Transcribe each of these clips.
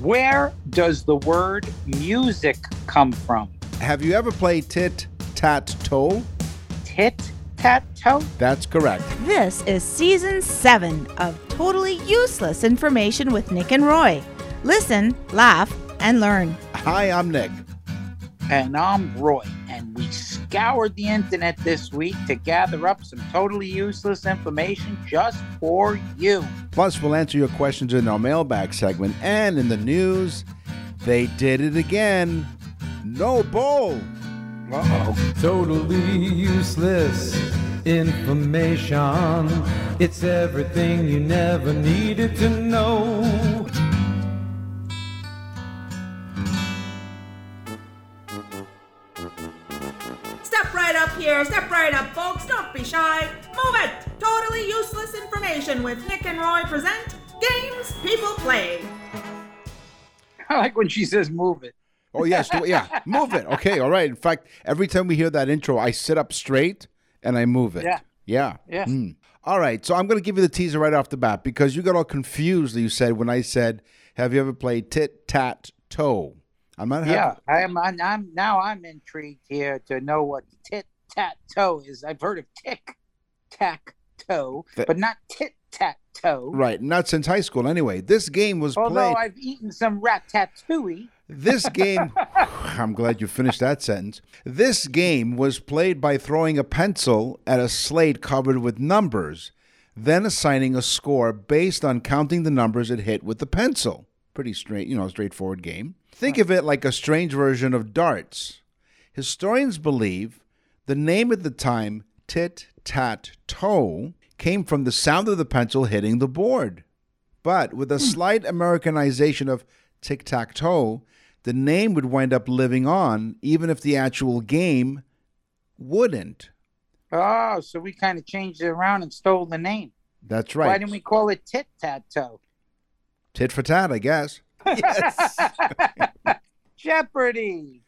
Where does the word music come from? Have you ever played tit tat toe? Tit tat toe? That's correct. This is season seven of Totally Useless Information with Nick and Roy. Listen, laugh, and learn. Hi, I'm Nick. And I'm Roy. And we scoured the internet this week to gather up some totally useless information just for you. Plus, we'll answer your questions in our mailbag segment. And in the news, they did it again. No bowl. Uh oh. Totally useless information. It's everything you never needed to know. Here, step right up, folks. Don't be shy. Move it! Totally useless information with Nick and Roy present Games People Play. I like when she says move it. Oh, yes. yeah. Move it. Okay. All right. In fact, every time we hear that intro, I sit up straight and I move it. Yeah. Yeah. Yeah. Mm. All right. So I'm going to give you the teaser right off the bat because you got all confused, you said, when I said, Have you ever played tit tat toe? I'm not Yeah, having. I am. I'm, I'm now. I'm intrigued here to know what tit tat toe is. I've heard of tick tack toe, That- but not tit tat toe. Right. Not since high school, anyway. This game was Although played. I've eaten some ratatouille. This game, I'm glad you finished that sentence. This game was played by throwing a pencil at a slate covered with numbers, then assigning a score based on counting the numbers it hit with the pencil. Pretty straight, you know, straightforward game. Think of it like a strange version of darts. Historians believe the name at the time, tit tat toe, came from the sound of the pencil hitting the board. But with a slight Americanization of tic tac toe, the name would wind up living on, even if the actual game wouldn't. Oh, so we kind of changed it around and stole the name. That's right. Why didn't we call it tit tat toe? Tit for tat, I guess. Yes. Jeopardy.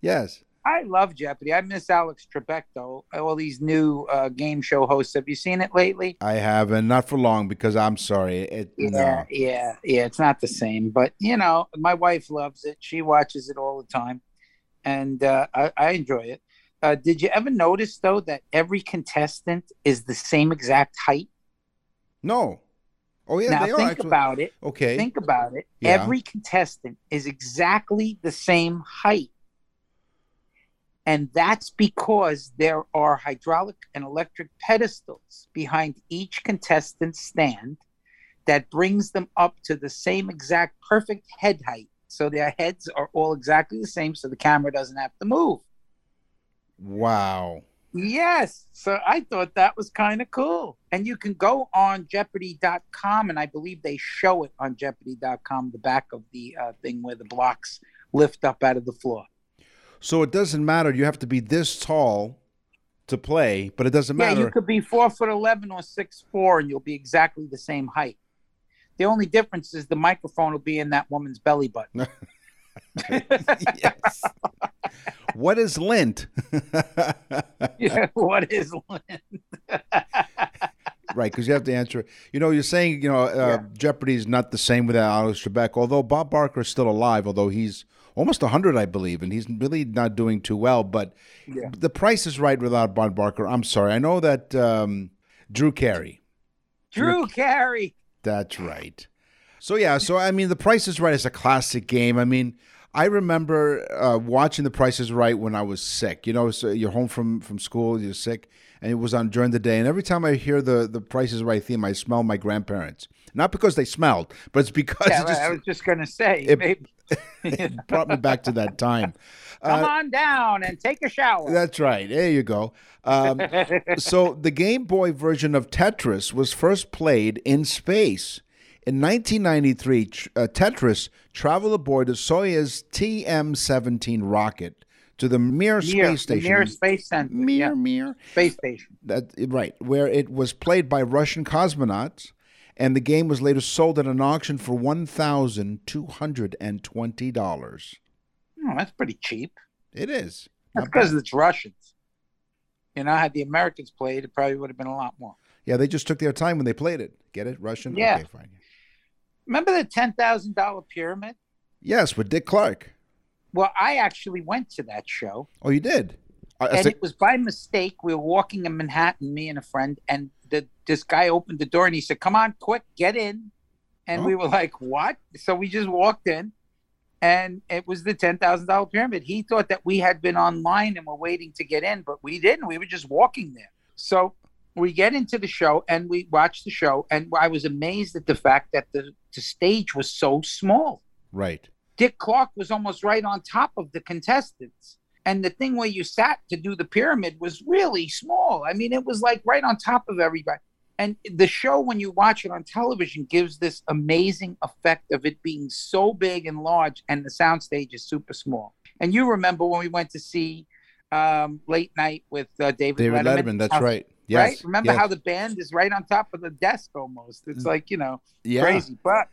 Yes. I love Jeopardy. I miss Alex Trebek though. All these new uh, game show hosts. Have you seen it lately? I haven't, not for long, because I'm sorry. It, Yeah, no. yeah, yeah. It's not the same, but you know, my wife loves it. She watches it all the time, and uh, I, I enjoy it. Uh, did you ever notice though that every contestant is the same exact height? No. Oh, yeah, now they are. think actually. about it. Okay. Think about it. Yeah. Every contestant is exactly the same height. And that's because there are hydraulic and electric pedestals behind each contestant's stand that brings them up to the same exact perfect head height. So their heads are all exactly the same, so the camera doesn't have to move. wow. Yes. So I thought that was kind of cool. And you can go on jeopardy.com, and I believe they show it on jeopardy.com, the back of the uh, thing where the blocks lift up out of the floor. So it doesn't matter. You have to be this tall to play, but it doesn't matter. Yeah, you could be four foot 11 or six four, and you'll be exactly the same height. The only difference is the microphone will be in that woman's belly button. yes. what is lint? yeah, what is lint? right, because you have to answer. You know, you're saying you know uh, Jeopardy is not the same without Alex Trebek. Although Bob Barker is still alive, although he's almost hundred, I believe, and he's really not doing too well. But Yeah. the price is right without Bob Barker. I'm sorry. I know that um, Drew Carey. Drew Carey? That's right. So yeah, so I mean, The Price is Right is a classic game. I mean, I remember uh, watching The Price is Right when I was sick. You know, so you're home from from school, you're sick, and it was on during the day. And every time I hear the The Price is Right theme, I smell my grandparents. Not because they smelled, but it's because Yeah, it just I was just going to say, it- maybe. it brought me back to that time. Come Uh, on down and take a shower. That's right. There you go. Um, so the Game Boy version of Tetris was first played in space. In 1993, tr- uh, Tetris traveled aboard the Soyuz TM-17 rocket to the Mir Mir, space station. Mir Space Center. Mir, yeah. Mir. Space Station. That right, where it was played by Russian cosmonauts, and the game was later sold at an auction for one thousand two hundred and twenty dollars. Oh, that's pretty cheap. It is. That's because it's Russians. You know, had the Americans played, it probably would have been a lot more. Yeah, they just took their time when they played it. Get it? Russian? Yeah. Okay, fine. Remember the ten thousand dollar pyramid? Yes, with Dick Clark. Well, I actually went to that show, Oh, you did. And it was by mistake. We were walking in Manhattan, me and a friend, and the, this guy opened the door and he said, "Come on, quick, get in." And we Oh. were like, "What?" So we just walked in, and it was the ten thousand dollar pyramid. He thought that we had been online and were waiting to get in, but we didn't. We were just walking there. So we get into the show and we watch the show, and I was amazed at the fact that the, the stage was so small. right. Dick Clark was almost right on top of the contestants. And the thing where you sat to do the pyramid was really small. I mean, it was like right on top of everybody. And the show, when you watch it on television, gives this amazing effect of it being so big and large, and the soundstage is super small. And you remember when we went to see um, Late Night with uh, David, David Letterman? Letterman. That's How- right. Yes. Right? Remember yes. how the band is right on top of the desk almost? It's Mm. like, you know, yeah. crazy. But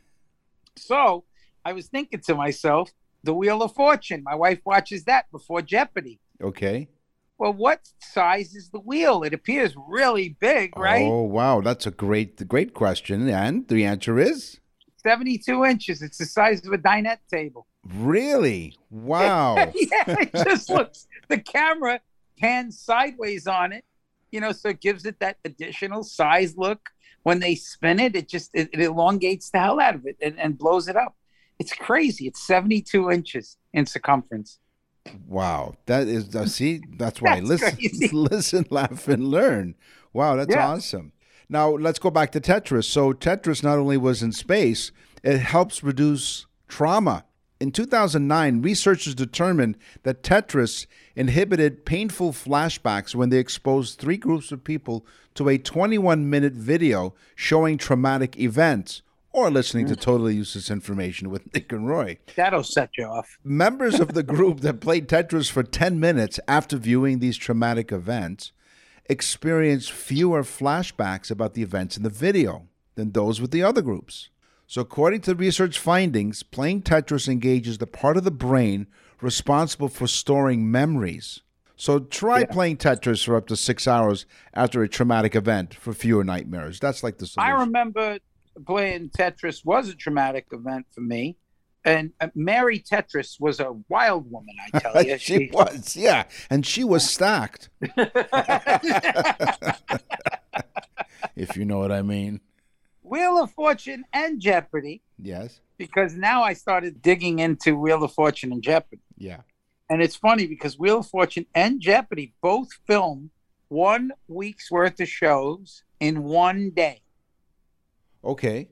so I was thinking to myself, the Wheel of Fortune. My wife watches that before Jeopardy. Okay. Well, what size is the wheel? It appears really big, right? Oh wow, that's a great, great question. And the answer is 72 inches. It's the size of a dinette table. really wow. yeah, it just looks. The camera pans sideways on it, you know, so it gives it that additional size look. When they spin it, it just it, it elongates the hell out of it and, and blows it up. It's crazy. It's 72 inches in circumference. Wow, that is uh, see. That's why That's listen, crazy. listen, laugh, and learn. Wow, that's Yeah. awesome. Now let's go back to Tetris. So Tetris not only was in space, it helps reduce trauma. In 2009, researchers determined that Tetris inhibited painful flashbacks when they exposed three groups of people to a 21 minute video showing traumatic events or listening to mm. totally useless information with Nick and Roy. That'll set you off. Members of the group that played Tetris for 10 minutes after viewing these traumatic events experienced fewer flashbacks about the events in the video than those with the other groups. So, according to the research findings, playing Tetris engages the part of the brain responsible for storing memories. So, try playing Tetris for up to six hours after a traumatic event for fewer nightmares. That's like the solution. I remember playing Tetris was a traumatic event for me. And uh, Mary Tetris was a wild woman, I tell you. she was, yeah. And she was stacked. if you know what I mean. Wheel of Fortune and Jeopardy, Yes. because now I started digging into Wheel of Fortune and Jeopardy. Yeah. And it's funny because Wheel of Fortune and Jeopardy both film one week's worth of shows in one day. Okay.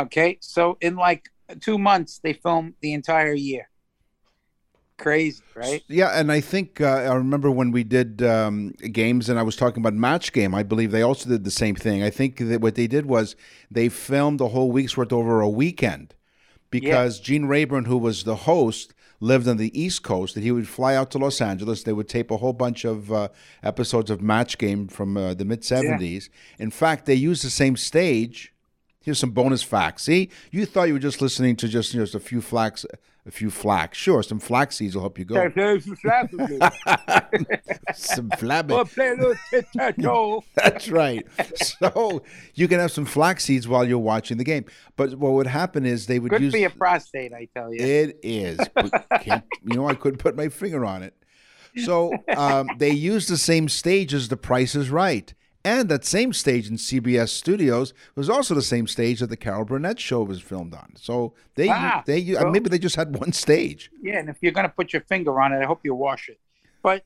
Okay. So in like two months, they filmed the entire year. Crazy, right? Yeah, and I think uh, I remember when we did um, games, and I was talking about Match Game. I believe they also did the same thing. I think that what they did was they filmed a whole week's worth over a weekend, because Gene Rayburn, who was the host, lived on the East Coast, that he would fly out to Los Angeles. They would tape a whole bunch of uh, episodes of Match Game from uh, the mid '70s. In fact, they used the same stage. Here's some bonus facts. See, you thought you were just listening to just you know, just a few flax, a few flax. Sure, some flax seeds will help you go. some flabby. That's right. So you can have some flax seeds while you're watching the game. But what would happen is they would Good use for your prostate, I tell you. it is. Can't, you know, I couldn't put my finger on it. So um, they use the same stage as The Price is Right. And that same stage in CBS Studios was also the same stage that the Carol Burnett show was filmed on. So they Ah, they cool. maybe they just had one stage. Yeah, and if you're going to put your finger on it, I hope you wash it. But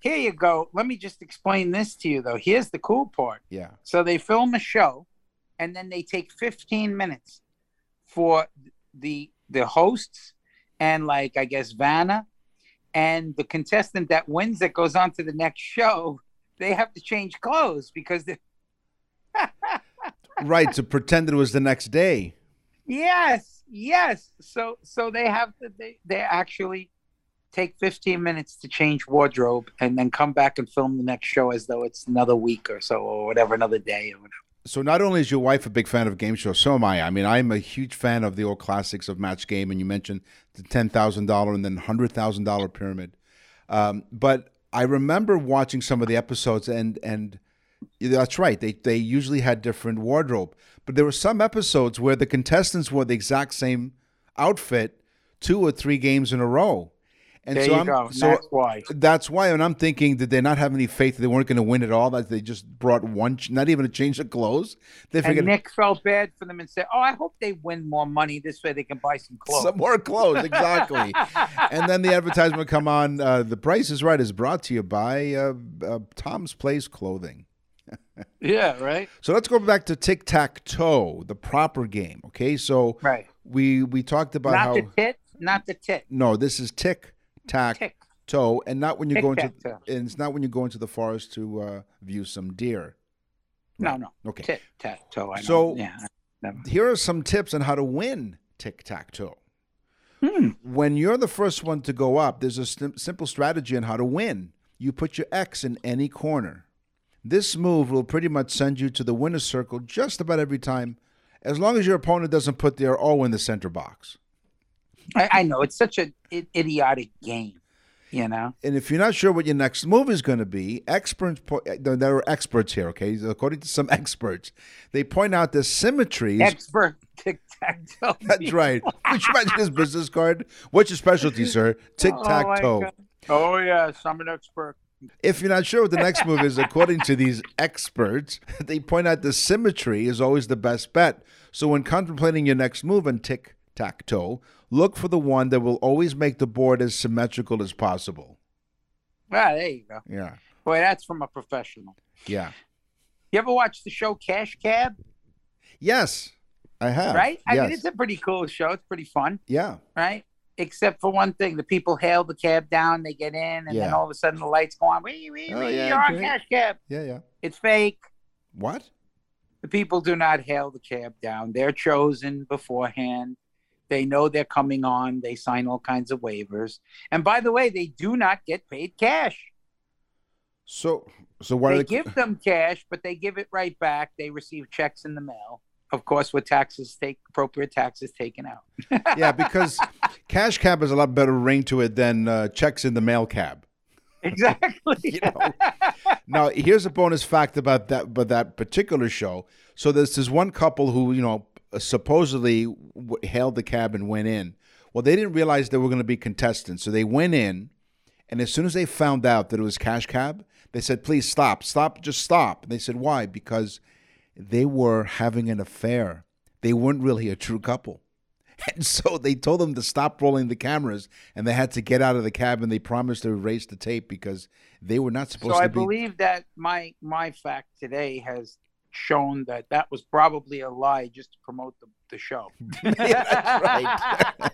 here you go. Let me just explain this to you, though. Here's the cool part. Yeah. So they film a show, and then they take 15 minutes for the the hosts and like I guess Vanna and the contestant that wins that goes on to the next show. They have to change clothes because they, Right. To pretend it was the next day. yes, yes. So so they have to they they actually take 15 minutes to change wardrobe and then come back and film the next show as though it's another week or so or whatever another day or whatever. So not only is your wife a big fan of game shows, so am I. I mean, I'm a huge fan of the old classics of Match Game, and you mentioned the ten thousand dollar and then hundred thousand dollar pyramid. Um, but I remember watching some of the episodes, and and That's right. They they usually had different wardrobe, but there were some episodes where the contestants wore the exact same outfit two or three games in a row. And There so you I'm, go. So That's why. That's why, and I'm thinking, did they not have any faith that they weren't going to win at all? That they just brought one, not even a change of clothes. They And Nick felt bad for them and said, "Oh, I hope they win more money. This way they can buy some clothes." some more clothes, exactly. and then the advertisement come on. Uh, the Price is Right is brought to you by uh, uh, Tom's Place Clothing. yeah, right. So let's go back to tic tac toe, the proper game. Okay, so Right. we we talked about Not how the tit, not the tit. no, this is tic tac Tick. toe, and not when you go into and it's not when you go into the forest to uh, view some deer. No, no. Okay. Tit tat toe. I know. So- yeah. Here are some tips on how to win tic tac toe. Hmm. When you're the first one to go up, there's a sim- simple strategy on how to win. You put your X in any corner. This move will pretty much send you to the winner's circle just about every time, as long as your opponent doesn't put their O in the center box. I, I know it's such an idiotic game. You know. And if you're not sure what your next move is going to be, experts po- eh, there there are experts here. Okay, according to some experts, they point out the symmetries. Expert tic tac toe. That's right. Could you imagine this business card? What's your specialty, sir? Tic tac toe. Oh, oh yes, I'm an expert. If you're not sure what the next move is, according to these experts, they point out the symmetry is always the best bet. So when contemplating your next move in tic tac toe, look for the one that will always make the board as symmetrical as possible. Ah, there you go. Yeah. Boy, that's from a professional. Yeah. You ever watch the show Cash Cab? Yes, I have. Right? I yes. mean, it's a pretty cool show. It's pretty fun, yeah. right? Except for one thing, the people hail the cab down, they get in, and then all of a sudden the lights go on. Wee, wee, Oh, wee, yeah, you're on. Cash Cab. Yeah. Yeah. It's fake. What? The people do not hail the cab down. They're chosen beforehand. They know they're coming on. They sign all kinds of waivers. And by the way, they do not get paid cash. So, so what? they are the, give them cash, but they give it right back. They receive checks in the mail, of course, with taxes take appropriate taxes taken out. yeah, because cash cab has a lot better ring to it than uh, checks in the mail cab. Exactly. You know. now, here's a bonus fact about that, but that particular show. So there's this one couple who, you know, supposedly w- hailed the cab and went in. Well, they didn't realize there were going to be contestants, so they went in, and as soon as they found out that it was cash cab, they said, "Please stop, stop, just stop." And they said, "Why?" Because they were having an affair. They weren't really a true couple. And so they told them to stop rolling the cameras, and they had to get out of the cab, and they promised to erase the tape because they were not supposed So to I be. believe that my my fact today has shown that that was probably a lie just to promote the, the show. yeah, that's right.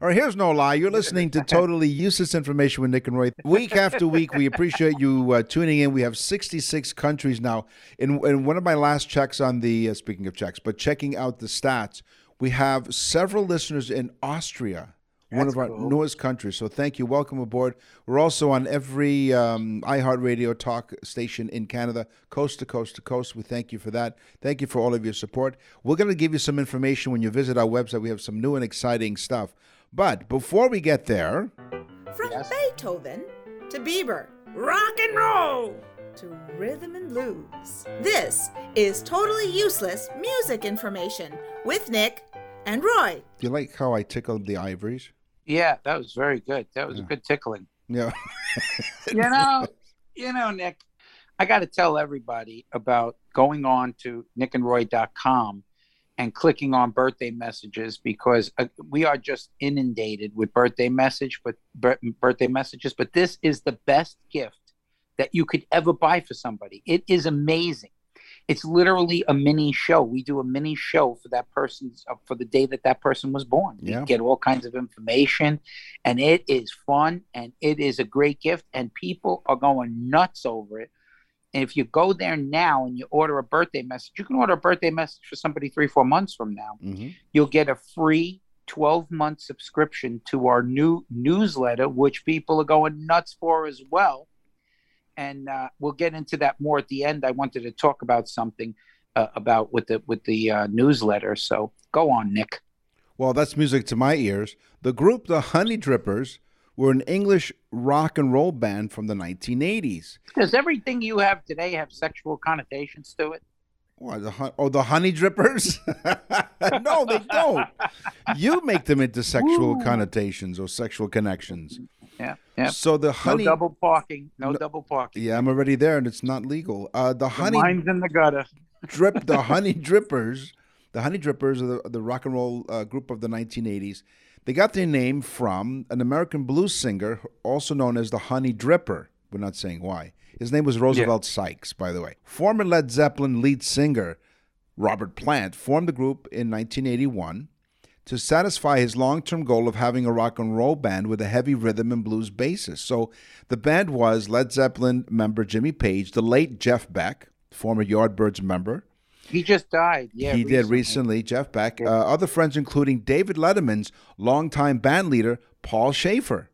Right, here's no lie. You're listening to totally useless information with Nick and Roy. Week after week, we appreciate you uh, tuning in. We have 66 countries now. In, in one of my last checks on the, uh, speaking of checks, but checking out the stats, we have several listeners in Austria, one of our cool. newest countries. So thank you. Welcome aboard. We're also on every um, iHeartRadio talk station in Canada, coast to coast to coast. We thank you for that. Thank you for all of your support. We're going to give you some information when you visit our website. We have some new and exciting stuff. But before we get there, From Yes. Beethoven to Bieber, rock and roll to rhythm and blues. This is totally useless music information with Nick and Roy. do you like how I tickled the ivories? Yeah, that was very good. That was a good tickling. Yeah. you know, you know, Nick, I got to tell everybody about going on to nickandroy.com and clicking on birthday messages because uh, we are just inundated with birthday message, but bir- birthday messages. But this is the best gift that you could ever buy for somebody. It is amazing. It's literally a mini show. We do a mini show for that person's uh, for the day that that person was born. Yeah. You get all kinds of information, and it is fun and it is a great gift, and people are going nuts over it. And if you go there now and you order a birthday message, you can order a birthday message for somebody three, four months from now. hmm You'll get a free 12 month subscription to our new newsletter, which people are going nuts for as well. And uh, we'll get into that more at the end. I wanted to talk about something uh, about with the with the uh, newsletter. So go on, Nick. Well, that's music to my ears. The group, the Honey Drippers, were an English rock and roll band from the 1980s. Does everything you have today have sexual connotations to it? What, the, oh, the honey drippers? no, they don't. You make them into sexual connotations or sexual connections. Yeah, yeah. So the No honey. double parking. No, double parking. yeah, I'm already there, and it's not legal. Uh, the The honey Mine's in the gutter. drip, the honey drippers, the honey drippers are the, the rock and roll uh, group of the 1980s. They got their name from an American blues singer, also known as the Honey Dripper. We're not saying why. His name was Roosevelt Sykes, by the way. Former Led Zeppelin lead singer Robert Plant formed the group in 1981 to satisfy his long-term goal of having a rock and roll band with a heavy rhythm and blues basis. So the band was Led Zeppelin member Jimmy Page, the late Jeff Beck, former Yardbirds member. He just died. Yeah, he did recently, Jeff Beck. Uh, other friends including David Letterman's longtime band leader, Paul Shaffer.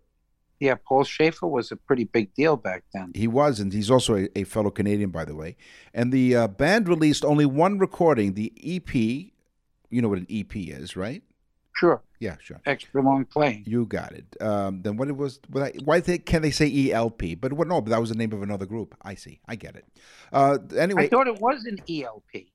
Yeah, Paul Shaffer was a pretty big deal back then. He was, and he's also a, a fellow Canadian, by the way. And the uh, band released only one recording, the EP. You know what an EP is, right? Sure, Yeah, sure. extra long playing. You got it. Um, then what it was? What I, why they, can they say ELP? But what? No, but that was the name of another group. I see. I get it. Uh, anyway, I thought it was an ELP.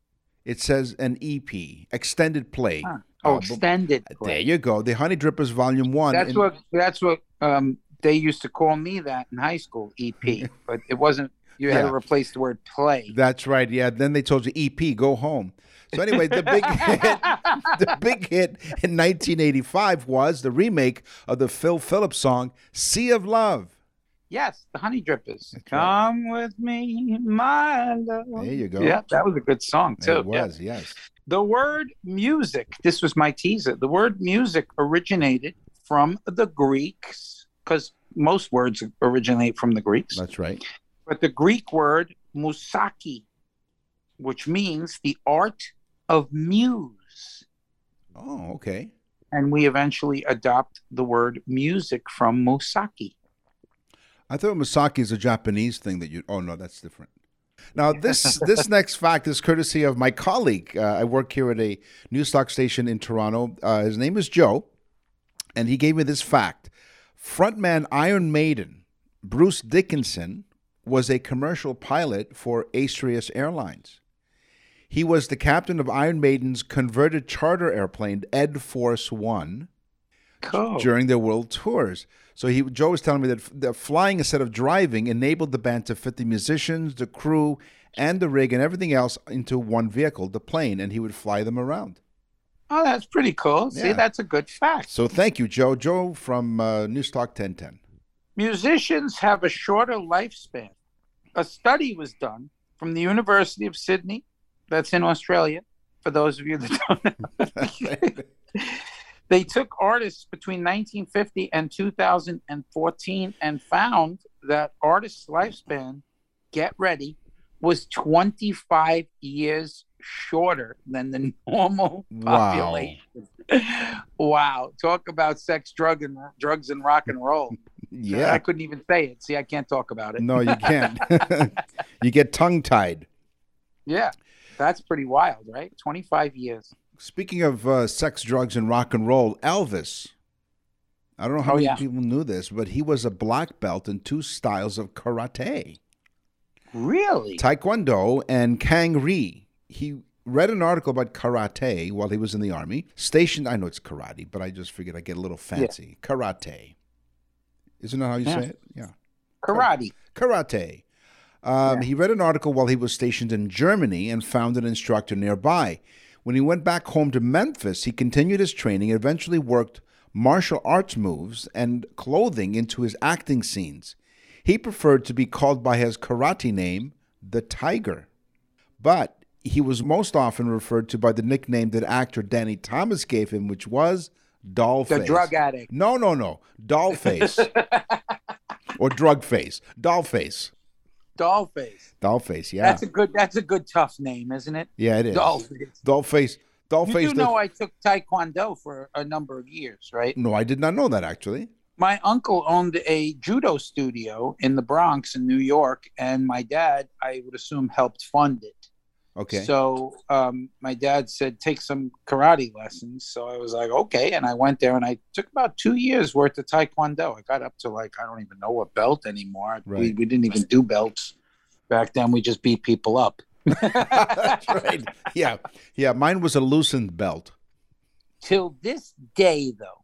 it says an EP, extended play. Huh. Uh, Oh, but- extended. There you go. The Honey Drippers Volume One. That's And- what. That's what. Um, they used to call me that in high school, EP. but it wasn't. You had Yeah. to replace the word play. That's right. Yeah. Then they told you EP, go home. So anyway, the big hit, the big hit in 1985 was the remake of the Phil Phillips song "Sea of Love." Yes, the Honey Drippers. right. Come with me, my love. There you go. Yeah, that was a good song too. It yeah. was, yes. The word music, this was my teaser. The word music originated from the Greeks, because most words originate from the Greeks. That's right. But the Greek word musaki, which means the art of muse. Oh, okay. And we eventually adopt the word music from musaki. I thought musaki is a Japanese thing that you. Oh no, that's different. Now this this next fact is courtesy of my colleague. Uh, I work here at a Newstalk station in Toronto. Uh, his name is Joe, and he gave me this fact: frontman Iron Maiden Bruce Dickinson was a commercial pilot for Astraeus Airlines. He was the captain of Iron Maiden's converted charter airplane Ed Force One Cool. during their world tours. So he Joe was telling me that, that flying instead of driving enabled the band to fit the musicians, the crew, and the rig and everything else into one vehicle, the plane, and he would fly them around. Oh, that's pretty cool. See, that's a good fact. So thank you, Joe. Joe from uh, Newstalk 1010. Musicians have a shorter lifespan. A study was done from the University of Sydney, that's in Australia, for those of you that don't know. they took artists between 1950 and 2014 and found that artists' lifespan, get ready, was 25 years shorter than the normal population. Wow. wow. Talk about sex, drug, and drugs and rock and roll. I couldn't even say it. See, I can't talk about it. No, you can't. you get tongue tied. Yeah, that's pretty wild, right? 25 years. Speaking of uh, sex, drugs, and rock and roll, Elvis. I don't know how Oh, many yeah. people knew this, but he was a black belt in two styles of karate. Really? Taekwondo and Kang Ri. He read an article about karate while he was in the army. Stationed, I know it's karate, but I just figured I'd get a little fancy. Karate. Isn't that how you Yeah. say it? Yeah. Karate. Karate. Um, Yeah. He read an article while he was stationed in Germany and found an instructor nearby. When he went back home to Memphis, he continued his training and eventually worked martial arts moves and clothing into his acting scenes. He preferred to be called by his karate name, the Tiger. But he was most often referred to by the nickname that actor Danny Thomas gave him, which was Dollface. The drug addict. No, no, no. Dollface. or drug face. Dollface. Dollface. Dollface, yeah. That's a good. That's a good tough name, isn't it? yeah, it is. Doll Dollface. Dollface. Dollface. You do know I took Taekwondo for a number of years, right? no, I did not know that actually. My uncle owned a judo studio in the Bronx in New York, and my dad, I would assume, helped fund it. Okay. So um, my dad said take some karate lessons. So I was like, okay, and I went there and I took about two years worth of taekwondo. I got up to like I don't even know what belt anymore. We Right. we didn't even do belts back then. We just beat people up. That's right. Yeah. Yeah. Mine was a loosened belt. Till this day, though,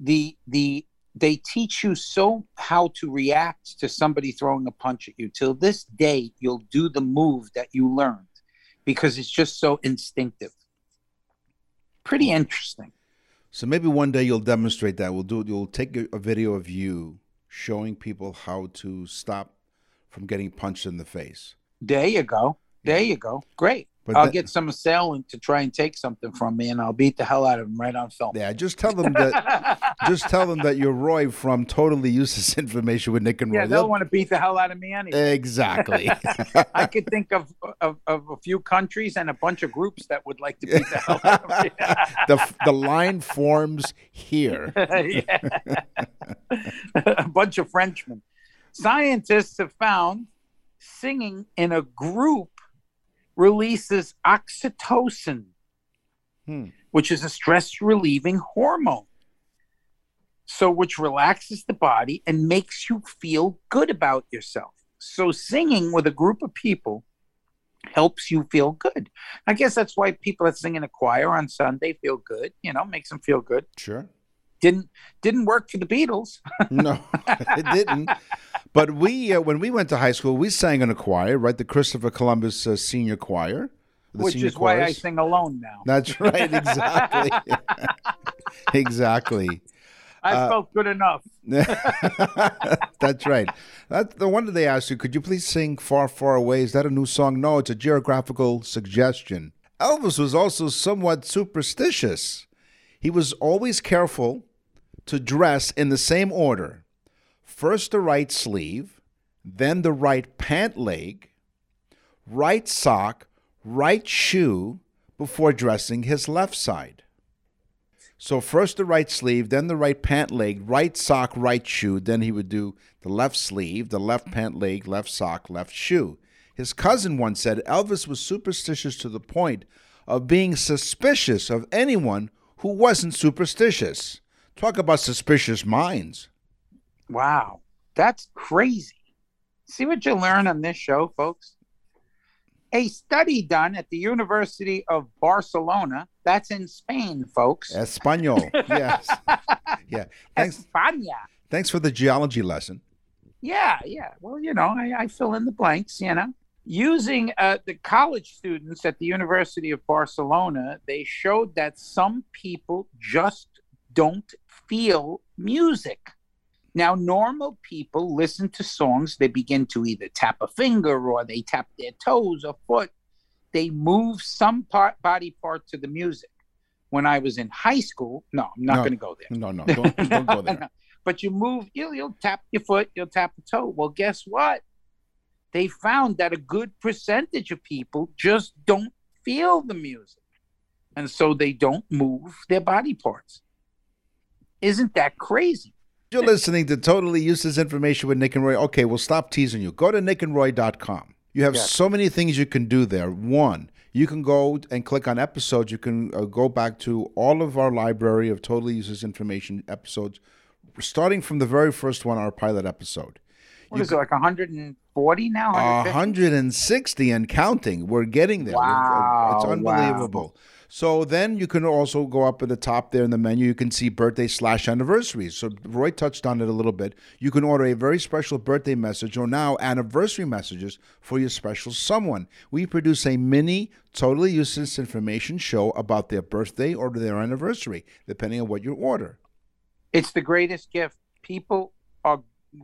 the the they teach you so how to react to somebody throwing a punch at you. Till this day, you'll do the move that you learned because it's just so instinctive. Pretty interesting. So maybe one day you'll demonstrate that. We'll do. You'll take a, a video of you showing people how to stop from getting punched in the face. There you go. There you go. Great. But I'll that- get some assailant to try and take something from me, and I'll beat the hell out of him right on film. Yeah. Just tell them that. just tell them that you're Roy from Totally Useless Information with Nick and Roy. yeah, they'll want to beat the hell out of me anyway. exactly. I could think of, of of a few countries and a bunch of groups that would like to beat the hell out of me. the the line forms here. A bunch of Frenchmen. Scientists have found singing in a group releases oxytocin, Hmm. which is a stress relieving hormone. So, which relaxes the body and makes you feel good about yourself. So, singing with a group of people helps you feel good. I guess that's why people that sing in a choir on Sunday feel good, you know, makes them feel good Sure. didn't didn't work for the Beatles. No, it didn't. But we, uh, when we went to high school, we sang in a choir, right? The Christopher Columbus uh, Senior Choir. the which senior is why I sing alone now. That's right. Exactly. exactly. I uh, felt good enough. That's right. That's the one that they asked you. Could you please sing "Far, Far Away"? Is that a new song? No, it's a geographical suggestion. Elvis was also somewhat superstitious. He was always careful to dress in the same order: first the right sleeve, then the right pant leg, right sock, right shoe, before dressing his left side. So first the right sleeve, then the right pant leg, right sock, right shoe. Then he would do the left sleeve, the left pant leg, left sock, left shoe. His cousin once said Elvis was superstitious to the point of being suspicious of anyone who wasn't superstitious. Talk about suspicious minds. Wow, that's crazy. See what you learn on this show, folks? A study done at the University of Barcelona, that's in Spain, folks. Espanol. yes. Yeah. Thanks, España. thanks for the geology lesson. Yeah, yeah. Well, you know, I, I fill in the blanks, you know. Using uh, the college students at the University of Barcelona, they showed that some people just don't feel music. Now, normal people listen to songs, they begin to either tap a finger or they tap their toes or foot. They move some part, body part to the music. When I was in high school, no, I'm not No. going to go there No, no, don't, don't go there. but you move, you'll, you'll tap your foot, you'll tap a toe. Well, guess what? They found that a good percentage of people just don't feel the music. And so they don't move their body parts. Isn't that crazy? You're listening to Totally Useless Information with Nick and Roy. Okay, we'll stop teasing you. Go to nickandroy.com. You have Yes. so many things you can do there. One, you can go and click on episodes. You can uh, go back to all of our library of Totally Useless Information episodes, starting from the very first one, our pilot episode. What is it, like 140 now? 150? 160 and counting. We're getting there. Wow, It's unbelievable. So then you can also go up at the top there in the menu. You can see birthday slash anniversaries. So Roy touched on it a little bit. You can order a very special birthday message or now anniversary messages for your special someone. We produce a mini, totally useless information show about their birthday or their anniversary, depending on what you order. It's the greatest gift. People are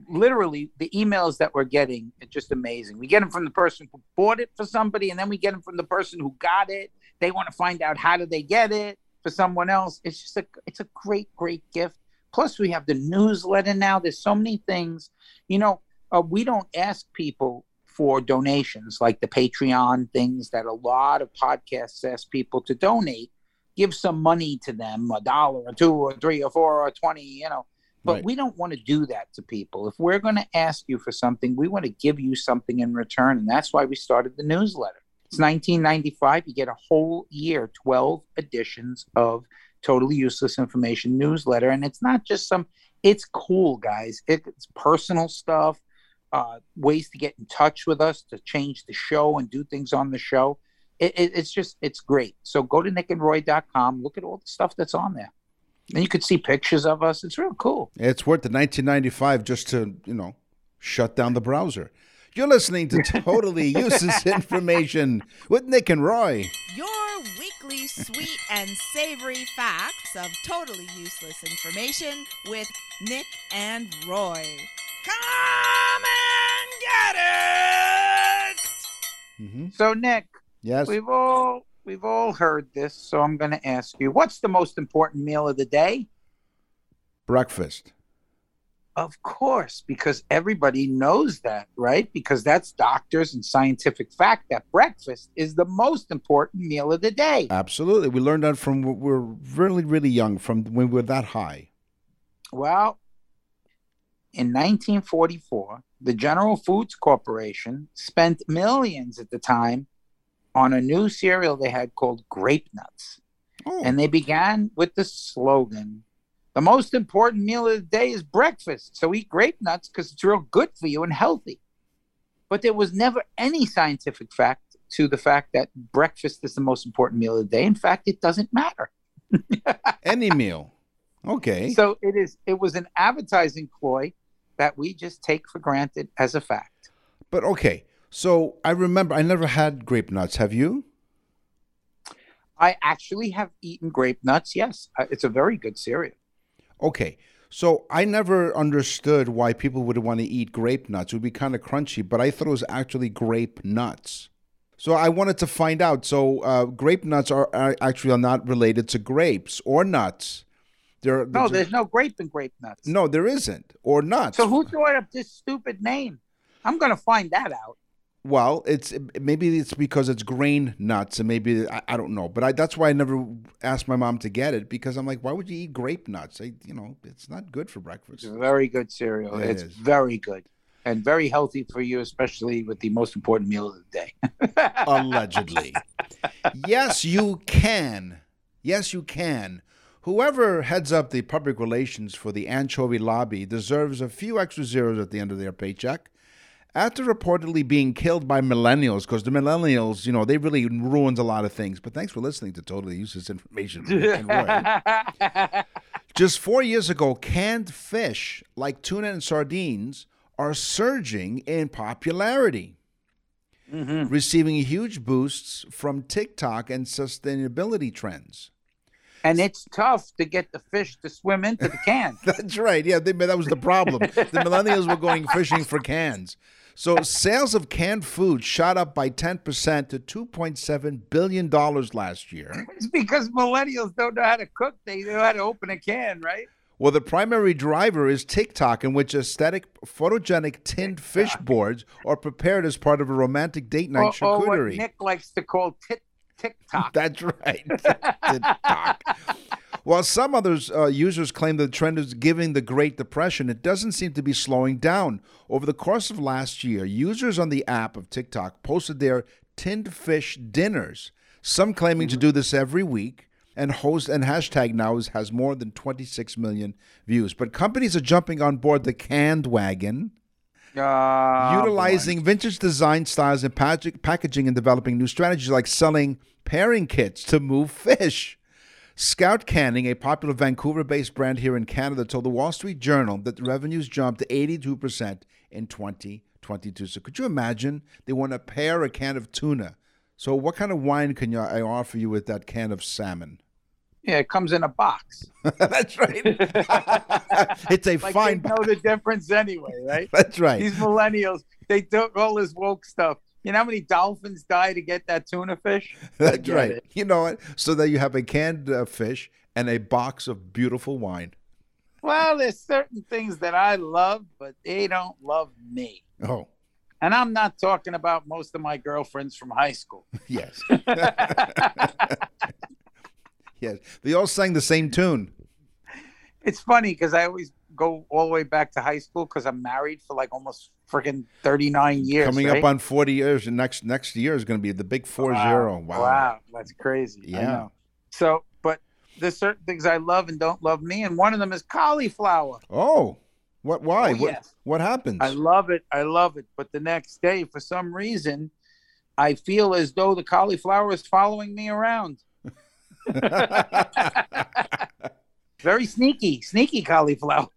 literally the emails that we're getting are just amazing. We get them from the person who bought it for somebody, and then we get them from the person who got it. They want to find out how do they get it for someone else. It's just a it's a great great gift. Plus, we have the newsletter now. There's so many things. You know, uh, we don't ask people for donations like the Patreon things that a lot of podcasts ask people to donate. Give some money to them, a dollar or two or three or four or twenty. You know, but Right. we don't want to do that to people. If we're going to ask you for something, we want to give you something in return, and that's why we started the newsletter. It's 1995. You get a whole year, 12 editions of totally useless information newsletter, and it's not just some. It's cool, guys. It's personal stuff, uh, ways to get in touch with us, to change the show and do things on the show. It, it, it's just it's great. So go to nickandroy.com. Look at all the stuff that's on there. And you could see pictures of us. It's real cool. It's worth the 1995 just to, you know, shut down the browser. You're listening to Totally Useless Information with Nick and Roy. Your weekly sweet and savory facts of totally useless information with Nick and Roy. Come and get it! Mm-hmm. So Nick, Yes. we've all we've all heard this. So I'm going to ask you, what's the most important meal of the day? Breakfast. Of course, because everybody knows that, right? Because that's doctors and scientific fact that breakfast is the most important meal of the day. Absolutely. We learned that from we're really, really young, from when we were that high. Well, in 1944, the General Foods Corporation spent millions at the time on a new cereal they had called Grape Nuts. Oh, And they began with the slogan The most important meal of the day is breakfast. So eat grape nuts because it's real good for you and healthy. But there was never any scientific fact to the fact that breakfast is the most important meal of the day. In fact, it doesn't matter. any meal. Okay. So it is it was an advertising ploy that we just take for granted as a fact. But okay. So I remember I never had grape nuts. Have you? I actually have eaten grape nuts. Yes, it's a very good cereal. Okay. So I never understood why people would want to eat grape nuts. It would be kind of crunchy, but I thought it was actually grape nuts. So I wanted to find out. So uh, grape nuts are, are actually not related to grapes or nuts. there are No, there's no grape in grape nuts. no, there isn't, or nuts. So who thought up this stupid name? I'm going to find that out. Well, it's maybe it's because it's grain nuts, and maybe I, I don't know. But I, that's why I never asked my mom to get it because I'm like, why would you eat grape nuts? I, you know, it's not good for breakfast. It's a very good cereal. It it's is. very good and very healthy for you, especially with the most important meal of the day. Allegedly, yes, you can. Yes, you can. Whoever heads up the public relations for the anchovy lobby deserves a few extra zeros at the end of their paycheck. After reportedly being killed by millennials, because the millennials, you know, they really ruins a lot of things. But thanks for listening to Totally Useless Information. with Nick and Roy. Just four years ago, canned fish like tuna and sardines are surging in popularity, mm-hmm. receiving huge boosts from TikTok and sustainability trends. and it's tough to get the fish to swim into the can. That's right. Yeah, they, that was the problem. the millennials were going fishing for cans. So sales of canned food shot up by 10% to $2.7 billion last year. it's because millennials don't know how to cook. They know how to open a can, right? Well, the primary driver is TikTok, in which aesthetic, photogenic tinned fish boards are prepared as part of a romantic date night Or, or what. Nick likes to call tit TikTok. That's right. TikTok. While some others uh, users claim the trend is giving the Great Depression, it doesn't seem to be slowing down. Over the course of last year, users on the app of TikTok posted their tinned fish dinners. Some claiming to do this every week, and host and hashtag now is, has more than 26 million views. But companies are jumping on board the canned wagon Uh, utilizing vintage design styles and pack- packaging and developing new strategies like selling pairing kits to move fish. Scout Canning, a popular Vancouver based brand here in Canada, told the Wall Street Journal that the revenues jumped 82% in 2022. So, could you imagine they want to pair a can of tuna? So, what kind of wine can I offer you with that can of salmon? yeah, it comes in a box. That's right. it's a Like fine. they know the difference anyway, right? That's right. These millennials, they do all this woke stuff. You know how many dolphins die to get that tuna fish? That's right. it. You know what? So that you have a canned uh, fish and a box of beautiful wine. Well, there's certain things that I love, but they don't love me. Oh, And I'm not talking about most of my girlfriends from high school. yes. yes. They all sang the same tune. It's funny because I always go all the way back to high school because I'm married for like almost freaking 39 years. Coming right? up on 40 years, and next next year is going to be the big four zero. Wow. Wow, that's crazy. Yeah. So, but there's certain things I love and don't love me, and one of them is cauliflower. Oh, what? Why? Oh, what? yes. What happens? I love it. I love it. But the next day, for some reason, I feel as though the cauliflower is following me around. Very sneaky, sneaky cauliflower.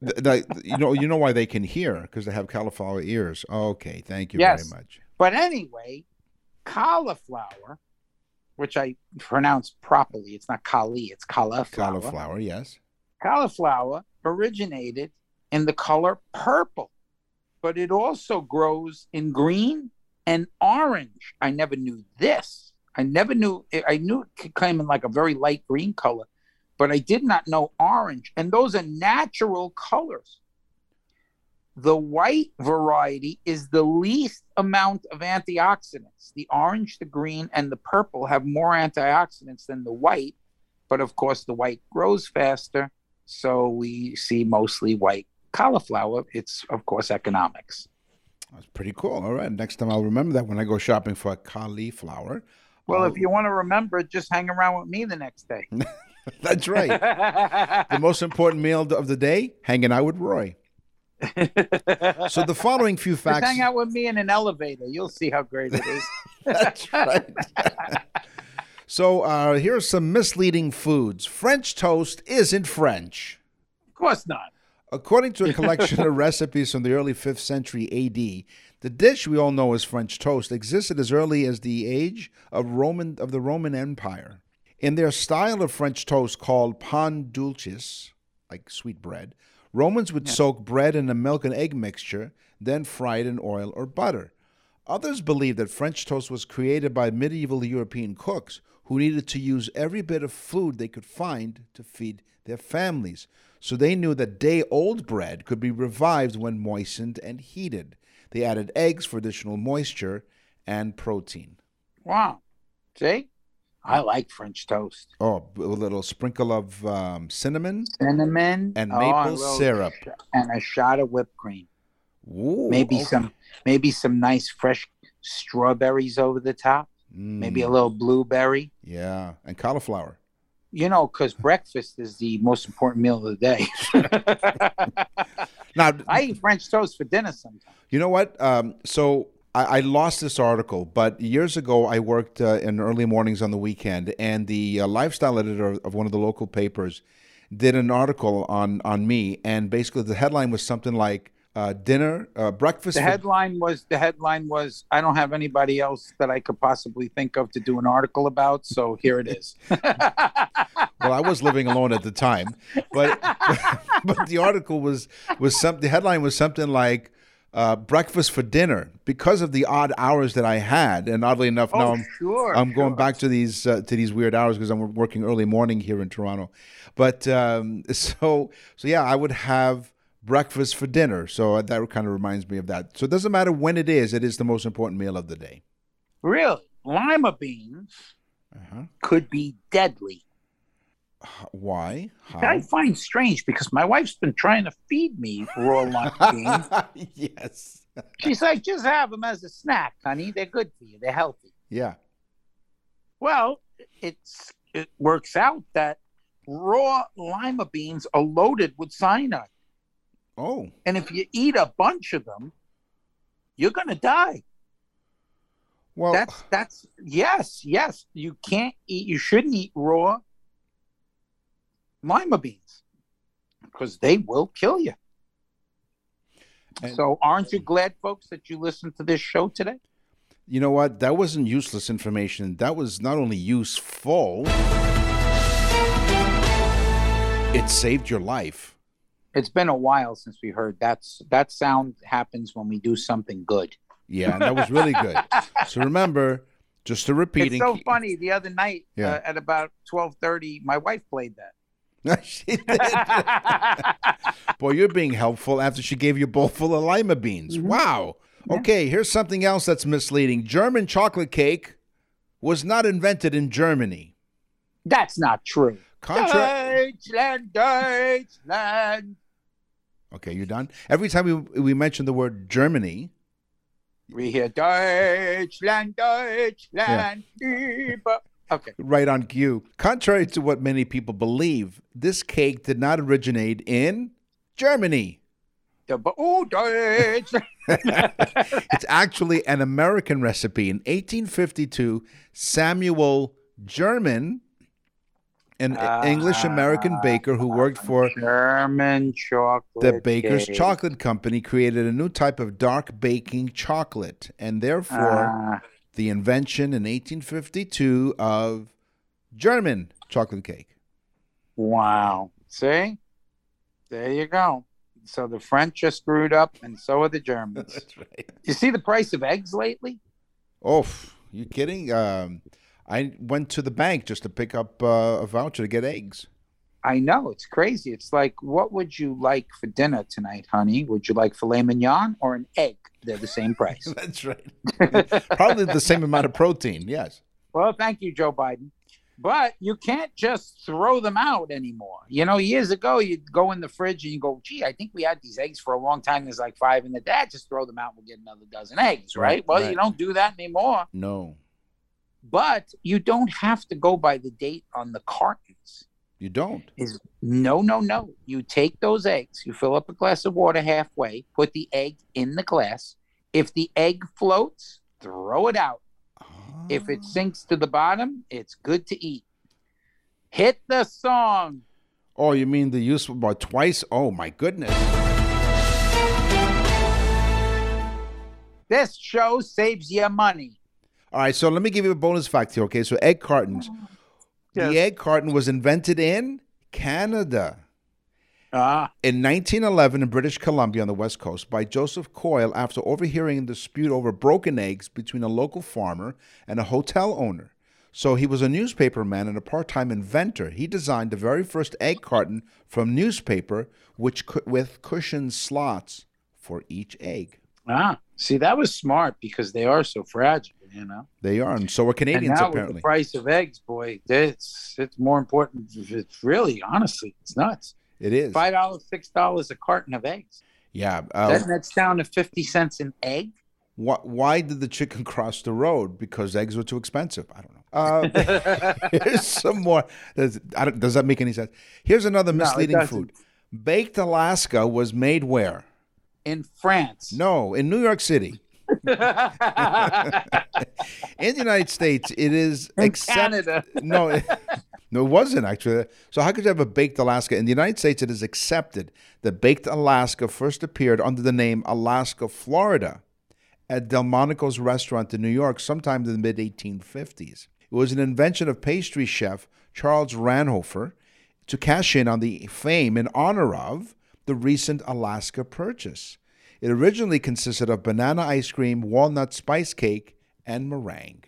You know, you know why they can hear because they have cauliflower ears. Okay, thank you Yes. very much. But anyway, cauliflower, which I pronounce properly, it's not kali, it's cauliflower. Cauliflower, yes. Cauliflower originated in the color purple, but it also grows in green and orange. I never knew this. I never knew, I knew it came in like a very light green color, but I did not know orange. And those are natural colors. The white variety is the least amount of antioxidants. The orange, the green, and the purple have more antioxidants than the white, but of course, the white grows faster. So we see mostly white cauliflower. It's, of course, economics. That's pretty cool. All right, next time I'll remember that when I go shopping for a cauliflower. Well, I'll- if you want to remember, just hang around with me the next day. That's right. the most important meal of the day: hanging out with Roy. So the following few Just facts. hang out with me in an elevator. You'll see how great it is. That's right. so uh, here are some misleading foods. French toast isn't French. of course not. According to a collection of recipes from the early 5th century AD, the dish we all know as French toast existed as early as the age of Roman of the Roman Empire. In their style of French toast called pan dulcis, like sweet bread, Romans would soak bread in a milk and egg mixture, then fry it in oil or butter. Others believe that French toast was created by medieval European cooks who needed to use every bit of food they could find to feed their families. So they knew that day old bread could be revived when moistened and heated. They added eggs for additional moisture and protein. Wow. See? I like French toast. Oh, a little sprinkle of um, cinnamon Cinnamon And oh, maple little syrup. and a shot of whipped cream. Ooh, maybe okay. some maybe some nice fresh strawberries over the top. Maybe a Mm, little blueberry. yeah, and cauliflower. You know, because breakfast is the most important meal of the day. Now, I eat French toast for dinner sometimes. You know what? Um, so I, I lost this article, but years ago I worked uh, in early mornings on the weekend, and the uh, lifestyle editor of one of the local papers did an article on on me, and basically the headline was something like uh, "Dinner, uh, breakfast." The headline was the headline was I don't have anybody else that I could possibly think of to do an article about, so here it is. well, I was living alone at the time, but but the article was was some. The headline was something like. Uh, breakfast for dinner because of the odd hours that I had, and oddly enough, now oh, I'm, sure. I'm going sure. back to these uh, to these weird hours because I'm working early morning here in Toronto. But um, so so yeah, I would have breakfast for dinner. So that kind of reminds me of that. So it doesn't matter when it is; it is the most important meal of the day. Really, lima beans Uh-huh. could be deadly. Why? How? I find strange because my wife's been trying to feed me raw lima beans. yes. She's like, just have them as a snack, honey. They're good for you. They're healthy. Yeah. Well, it's it works out that raw lima beans are loaded with cyanide, Oh. and if you eat a bunch of them, you're gonna die. Well. That's that's yes, yes. You can't eat. You shouldn't eat raw lima beans because they will kill you. And- so, aren't you glad, folks, that you listened to this show today? You know what? That wasn't useless information. That was not only useful, it saved your life. It's been a while since we heard that's that sound happens when we do something good. Yeah, and that was really good. so remember, just to repeat, It's so funny. The other night Yeah. uh, at about twelve thirty, my wife played that. she did. Boy, you're being helpful after she gave you a bowl full of lima beans. Mm-hmm. Wow. Okay, here's something else that's misleading. German chocolate cake was not invented in Germany. That's not true. Contrary. Deutschland, Deutschland. Okay, you're done. Every time we we mention the word Germany, We hear Deutschland, Deutschland. Liebe. Okay. right on cue. Contrary to what many people believe, this cake did not originate in Germany. The oh, it's actually an American recipe. In 1852, Samuel German, an English American baker who worked for German chocolate. the Baker's cake. Chocolate Company, created a new type of dark baking chocolate, and therefore Ah, the invention in 1852 of German chocolate cake. wow. See? There you go. So the French are screwed up, and so are the Germans. That's right. you see the price of eggs lately? Oh, you kidding? Um, I went to the bank just to pick up uh, a voucher to get eggs. I know it's crazy. It's like, what would you like for dinner tonight, honey? Would you like filet mignon or an egg? They're the same price. That's right. Probably the same amount of protein. Yes. well, thank you, Joe Biden. But you can't just throw them out anymore. You know, years ago, you'd go in the fridge and you go, gee, I think we had these eggs for a long time. There's like five in the dad. Just throw them out. We'll get another dozen eggs, right? Right, well, right. you don't do that anymore. No, But you don't have to go by the date on the cartons. You don't. is no, no, no. You take those eggs, you fill up a glass of water halfway, put the egg in the glass. If the egg floats, throw it out. If it ah. sinks to the bottom, it's good to eat. Hit the song. Oh, you mean the use about twice? Oh my goodness. This show saves you money. All right, so let me give you a bonus fact here. Okay, so egg cartons. Yes. egg carton was invented in Canada. Ah, In 1911, in British Columbia on the West Coast, by Joseph Coyle after overhearing a dispute over broken eggs between a local farmer and a hotel owner. So he was a newspaper man and a part time inventor. He designed the very first egg carton from newspaper, which with cushioned slots for each egg. ah. See, that was smart because they are so fragile, you know. They are, and so are And Canadians now with apparently. the price of eggs, boy, it's it's more important. It's really, honestly, it's nuts. It is. Five dollars, six dollars a carton of eggs. Yeah. Uh, That nets down to fifty cents an egg. wh- why did the chicken cross the road? Because eggs were too expensive. I don't know. Uh, here's some more. Does, I don't, does that make any sense? Here's another misleading doesn't. food. Baked Alaska was made where? In France. No, in New York City. In the United States, it is In Canada. no, it, no, it wasn't actually. So how could you have a baked Alaska? In the United States, it is accepted that baked Alaska first appeared under the name Alaska, Florida, at Delmonico's restaurant in New York sometime in the mid 1850s. It was an invention of pastry chef Charles Ranhofer to cash in on the fame in honor of the recent Alaska purchase. It originally consisted of banana ice cream, walnut spice cake, and meringue.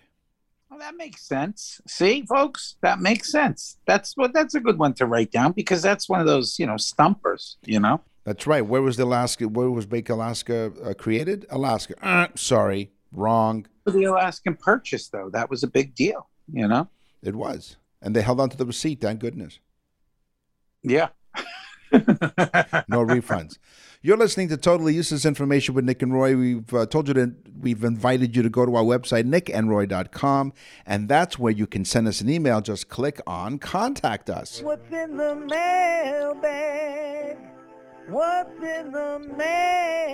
Well, that makes sense. See, folks, that makes sense. That's what. That's a good one to write down because that's one of those, you know, stumpers. You know. That's right. Where was the Alaska? Where was Bake Alaska uh, created? Alaska. Uh, sorry, wrong. The Alaskan Purchase, though, that was a big deal. You know. It was, and they held on to the receipt. Thank goodness. Yeah. No refunds. You're listening to Totally Useless Information with Nick and Roy. We've uh, told you that we've invited you to go to our website, nickandroy.com, and that's where you can send us an email. Just click on Contact Us. What's in the mailbag? What's in the mail?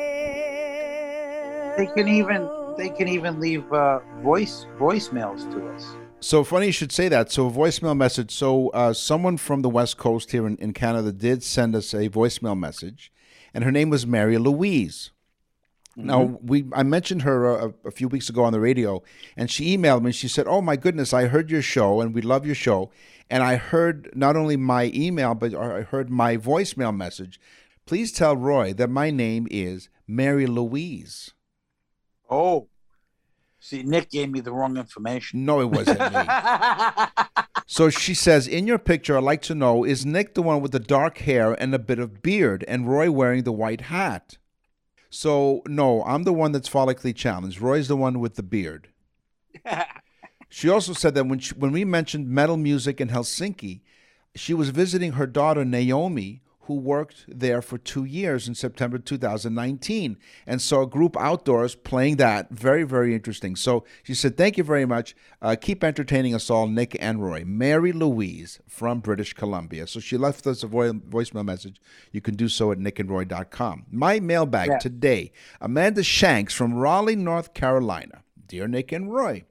They can even they can even leave uh, voice voicemails to us. So funny you should say that. So a voicemail message. So uh, someone from the West Coast here in, in Canada did send us a voicemail message, and her name was Mary Louise. Now we I mentioned her uh, a, a few weeks ago on the radio, and she emailed me. She said, "Oh my goodness, I heard your show, and we love your show, and I heard not only my email, but I heard my voicemail message. Please tell Roy that my name is Mary Louise." Oh, see, Nick gave me the wrong information. No, it wasn't me. So she says, In your picture, I'd like to know is Nick the one with the dark hair and a bit of beard, and Roy wearing the white hat? So, no, I'm the one that's follically challenged. Roy's the one with the beard. She also said that when, she, when we mentioned metal music in Helsinki, She was visiting her daughter Naomi, who worked there for two years in September 2019 and saw a group outdoors playing that. Very, very interesting. So she said, Thank you very much. Uh, keep entertaining us all, Nick and Roy. Mary Louise from British Columbia. So she left us a vo- voicemail message. You can do so at nickandroy.com. My mailbag Yeah. today Amanda Shanks from Raleigh, North Carolina. Dear Nick and Roy.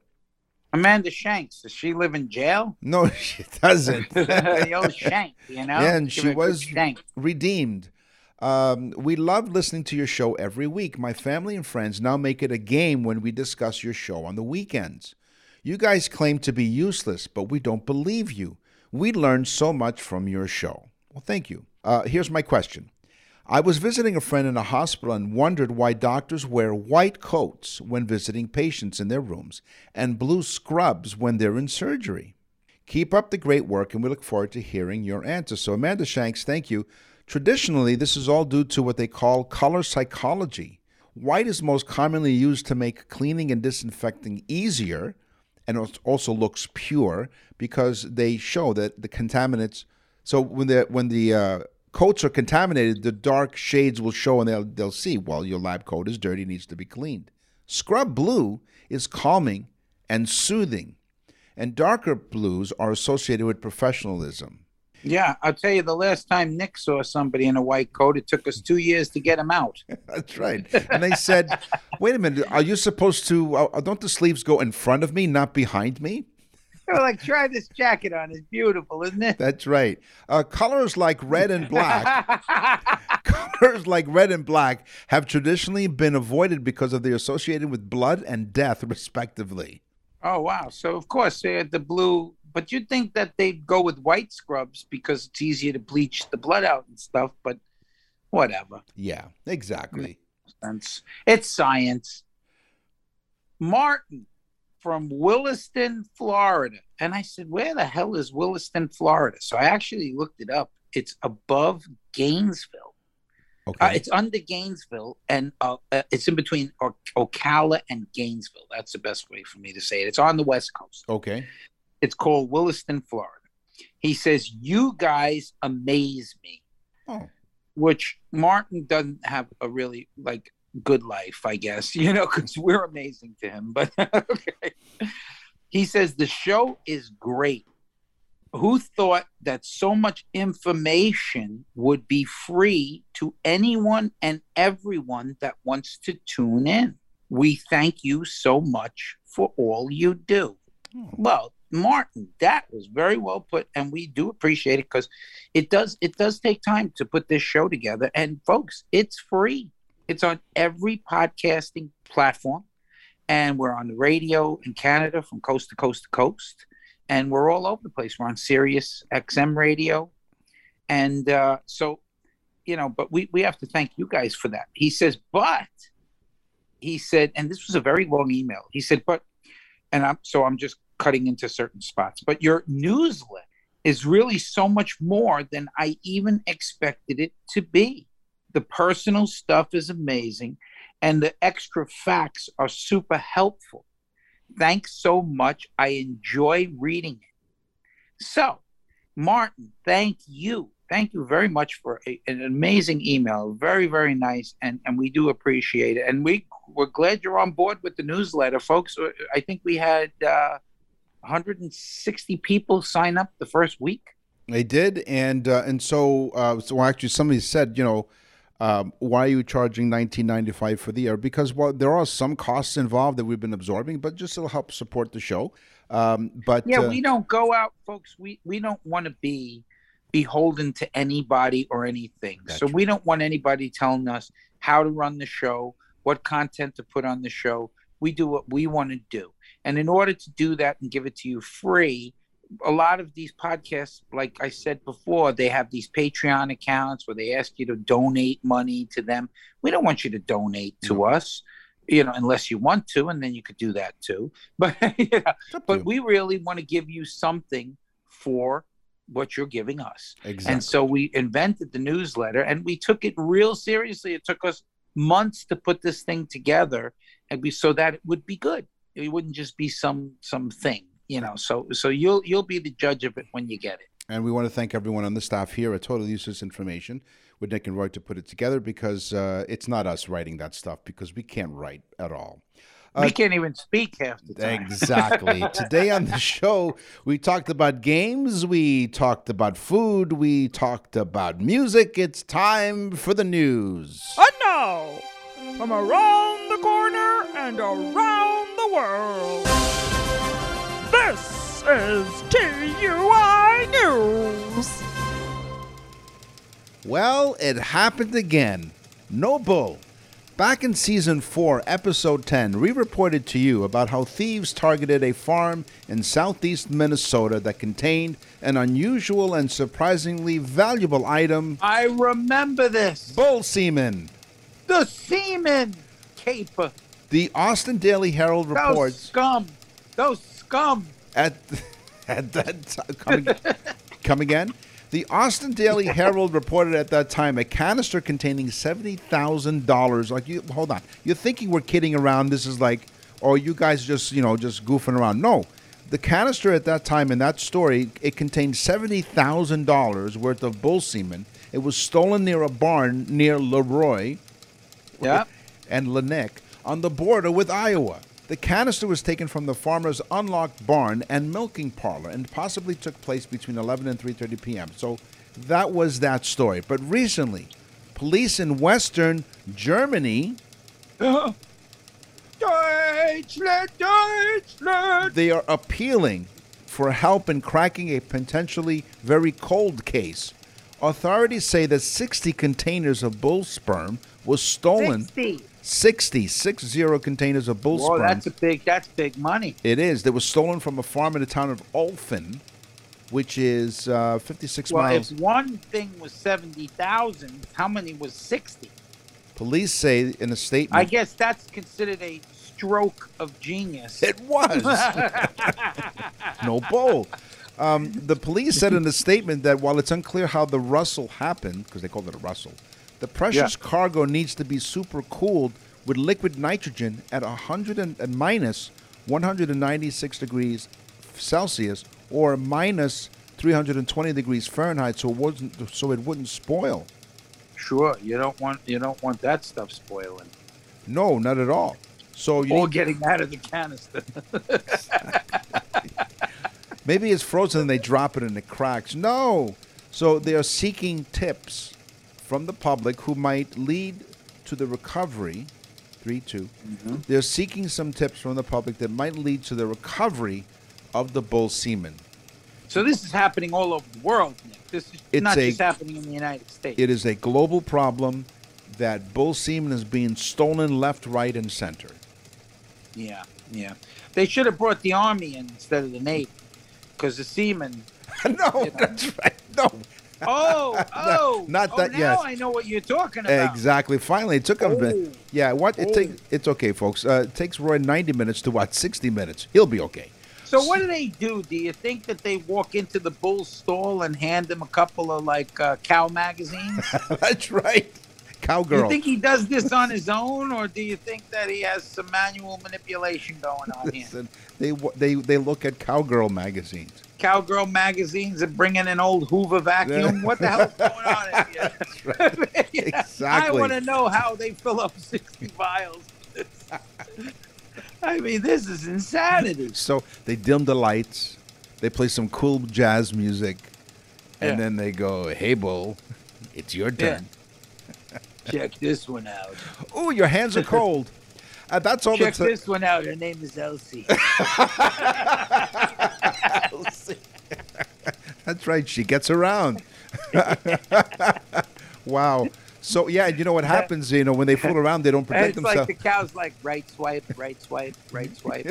Amanda Shanks, does she live in jail? No, she doesn't. the old Shank, you know? Yeah, and Give she her a good was Shank. redeemed. Um, we love listening to your show every week. My family and friends now make it a game when we discuss your show on the weekends. You guys claim to be useless, but we don't believe you. We learn so much from your show. Well, thank you. Uh, here's my question. I was visiting a friend in a hospital and wondered why doctors wear white coats when visiting patients in their rooms and blue scrubs when they're in surgery. Keep up the great work, and we look forward to hearing your answer. So, Amanda Shanks, thank you. Traditionally, this is all due to what they call color psychology. White is most commonly used to make cleaning and disinfecting easier, and also looks pure because they show that the contaminants. So when the when the uh, coats are contaminated, the dark shades will show, and they'll they'll see. Well, your lab coat is dirty, needs to be cleaned. Scrub blue is calming and soothing and darker blues are associated with professionalism. Yeah, I'll tell you, the last time Nick saw somebody in a white coat, it took us two years to get him out. That's right. And they said, "Wait a minute, are you supposed to? Uh, don't the sleeves go in front of me, not behind me?" They were like, try this jacket on. It's beautiful, isn't it? That's right. Uh, colors like red and black, colors like red and black, have traditionally been avoided because of their associated with blood and death, respectively. oh, wow. So, of course, they had the blue, but you'd think that they'd go with white scrubs because it's easier to bleach the blood out and stuff, but whatever. Yeah, exactly. It's, it's science. Martin from Williston, Florida. And I said, Where the hell is Williston, Florida? So I actually looked it up. It's above Gainesville. Okay. Uh, it's under Gainesville, and uh, uh, it's in between o- Ocala and Gainesville. That's the best way for me to say it. It's on the West Coast. okay. It's called Williston, Florida. He says, You guys amaze me, Oh, which Martin doesn't have a really like good life, I guess, you know, because we're amazing to him. But okay. He says, The show is great. Who thought that so much information would be free to anyone and everyone that wants to tune in? We thank you so much for all you do. Hmm. Well, Martin, that was very well put, and we do appreciate it because it does it does take time to put this show together. And folks, it's free. It's on every podcasting platform, and we're on the radio in Canada from coast to coast to coast, and we're all over the place. We're on Sirius XM radio, and uh, so you know, but we we have to thank you guys for that. He says, but he said, and this was a very long email. He said, but, and I'm so I'm just cutting into certain spots, but your newsletter is really so much more than I even expected it to be. The personal stuff is amazing, and the extra facts are super helpful. Thanks so much. I enjoy reading it. So, Martin, thank you. Thank you very much for a, an amazing email. Very, very nice. And, and we do appreciate it. And we, we're glad you're on board with the newsletter, folks. Uh, I think we had uh, 160 people sign up the first week. They did, and uh, and so uh, so actually somebody said, you know, um, why are you charging nineteen ninety five for the year? Because well, there are some costs involved that we've been absorbing, but just to help support the show. Um, but Yeah, uh, we don't go out, folks. We we don't want to be beholden to anybody or anything. So we don't want anybody telling us how to run the show, what content to put on the show. We do what we want to do. And in order to do that and give it to you free, a lot of these podcasts, like I said before, they have these Patreon accounts where they ask you to donate money to them. We don't want you to donate to us, you know, unless you want to, and then you could do that too. But you know, it's up to but you. we really want to give you something for what you're giving us. exactly. And so we invented the newsletter and we took it real seriously. It took us months to put this thing together and we so that it would be good. It wouldn't just be some some thing, you know. So so you'll you'll be the judge of it when you get it. And we want to thank everyone on the staff here at Total Useless Information with Nick and Roy to put it together because uh, it's not us writing that stuff because we can't write at all. we can't even speak half the time. Exactly. Today on the show, we talked about games, we talked about food, we talked about music. It's time for the news. And now, from around the corner and around the world, this is TUI News. Well, it happened again. No bull. Back in season 4, episode 10, we reported to you about how thieves targeted a farm in southeast Minnesota that contained an unusual and surprisingly valuable item I remember this. bull semen. The semen caper. The Austin Daily Herald reports. Those reports scum. Those scum. at at that time, come, ag- come again. The Austin Daily Herald reported at that time a canister containing seventy thousand dollars. Like you, hold on, you're thinking we're kidding around? This is like, or you guys just you know just goofing around? No, the canister at that time in that story it contained seventy thousand dollars worth of bull semen. It was stolen near a barn near Leroy Yeah. and Lenick on the border with Iowa. The canister was taken from the farmer's unlocked barn and milking parlor and possibly took place between 11 and 3:30 p.m. So that was that story. But recently, police in western Germany Deutschland, Deutschland. they are appealing for help in cracking a potentially very cold case. Authorities say that 60 containers of bull sperm was stolen. 60. 60, 60 containers of bull Whoa, that's a big. That's big money. It is. That was stolen from a farm in the town of Olfen, which is uh, 56 Well, miles. if one thing was seventy thousand, how many was sixty? Police say in a statement. I guess that's considered a stroke of genius. it was. no bull. Um, the police said in a statement that while it's unclear how the rustle happened, because they called it a rustle, the precious cargo needs to be super cooled with liquid nitrogen at 100 and, and minus 196 degrees Celsius or minus 320 degrees Fahrenheit, so it wasn't so it wouldn't spoil. Sure, you don't want you don't want that stuff spoiling No, not at all. So you or getting out of the canister. maybe it's frozen and they drop it and it cracks. No. So they are seeking tips from the public who might lead to the recovery. Three, 2 mm-hmm. They're seeking some tips from the public that might lead to the recovery of the bull semen. so this is happening all over the world, Nick. This is It's not a- just happening in the United States. It is a global problem that bull semen is being stolen left, right, and center. Yeah, yeah. They should have brought the army in instead of the navy, because the seamen. no, that's right. No. Oh, oh, not oh, that Now yet. I know what you're talking about. Exactly. Finally, it took a Oh. bit. Yeah, what it Oh. takes. It's okay, folks. Uh, it takes Roy ninety minutes to watch sixty minutes. He'll be okay. So what do they do? Do you think that they walk into the bull stall and hand him a couple of like uh, cow magazines? That's right. Do Cowgirl. you think he does this on his own, or do you think that he has some manual manipulation going on here? Listen, they they they look at cowgirl magazines. Cowgirl magazines and bringing an old Hoover vacuum. What the hell's going on in here? Yeah, Exactly. I want to know how they fill up 60 vials. I mean, this is insanity. So they dim the lights. They play some cool jazz music, and Yeah. then they go, "Hey, bull, it's your Yeah. turn." Check this one out. Oh, your hands are cold. Uh, that's all Check the this one out. Her name is Elsie. Elsie. that's right. She gets around. wow. So yeah, you know what happens? You know when they fool around, they don't And protect it's like the cow's like right swipe, right swipe, right swipe.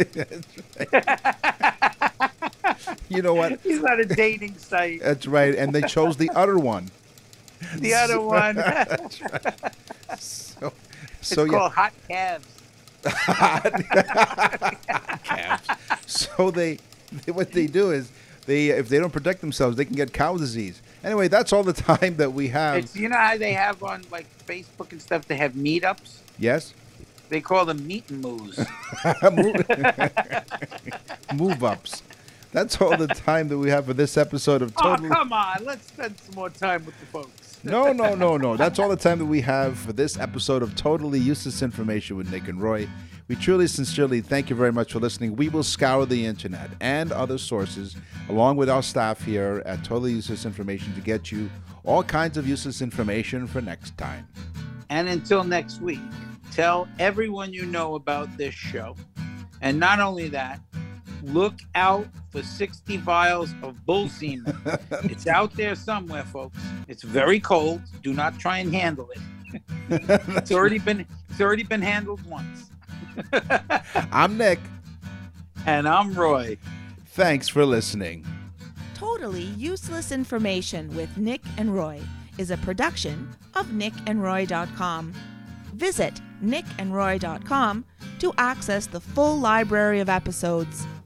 you know what? He's on a dating site. That's right. And they chose the other one. The other one. So, it's so yeah. called hot calves. So they, they, what they do is they, if they don't protect themselves, they can get cow disease. Anyway, that's all the time that we have. It's you know how they have on like Facebook and stuff. They have meetups. yes. They call them meet and moves. Move ups. That's all the time that we have for this episode of Oh, Totally. come on. Let's spend some more time with the folks. No, no, no, no. That's all the time that we have for this episode of Totally Useless Information with Nick and Roy. We truly, sincerely thank you very much for listening. We will scour the internet and other sources, along with our staff here at Totally Useless Information, to get you all kinds of useless information for next time. And until next week, tell everyone you know about this show. And not only that, look out for 60 vials of bull semen. it's out there somewhere, folks. It's very cold. Do not try and handle it. It's already been it's already been handled once. I'm Nick. And I'm Roy. Thanks for listening. Totally Useless Information with Nick and Roy is a production of nickandroy.com. Visit nickandroy.com to access the full library of episodes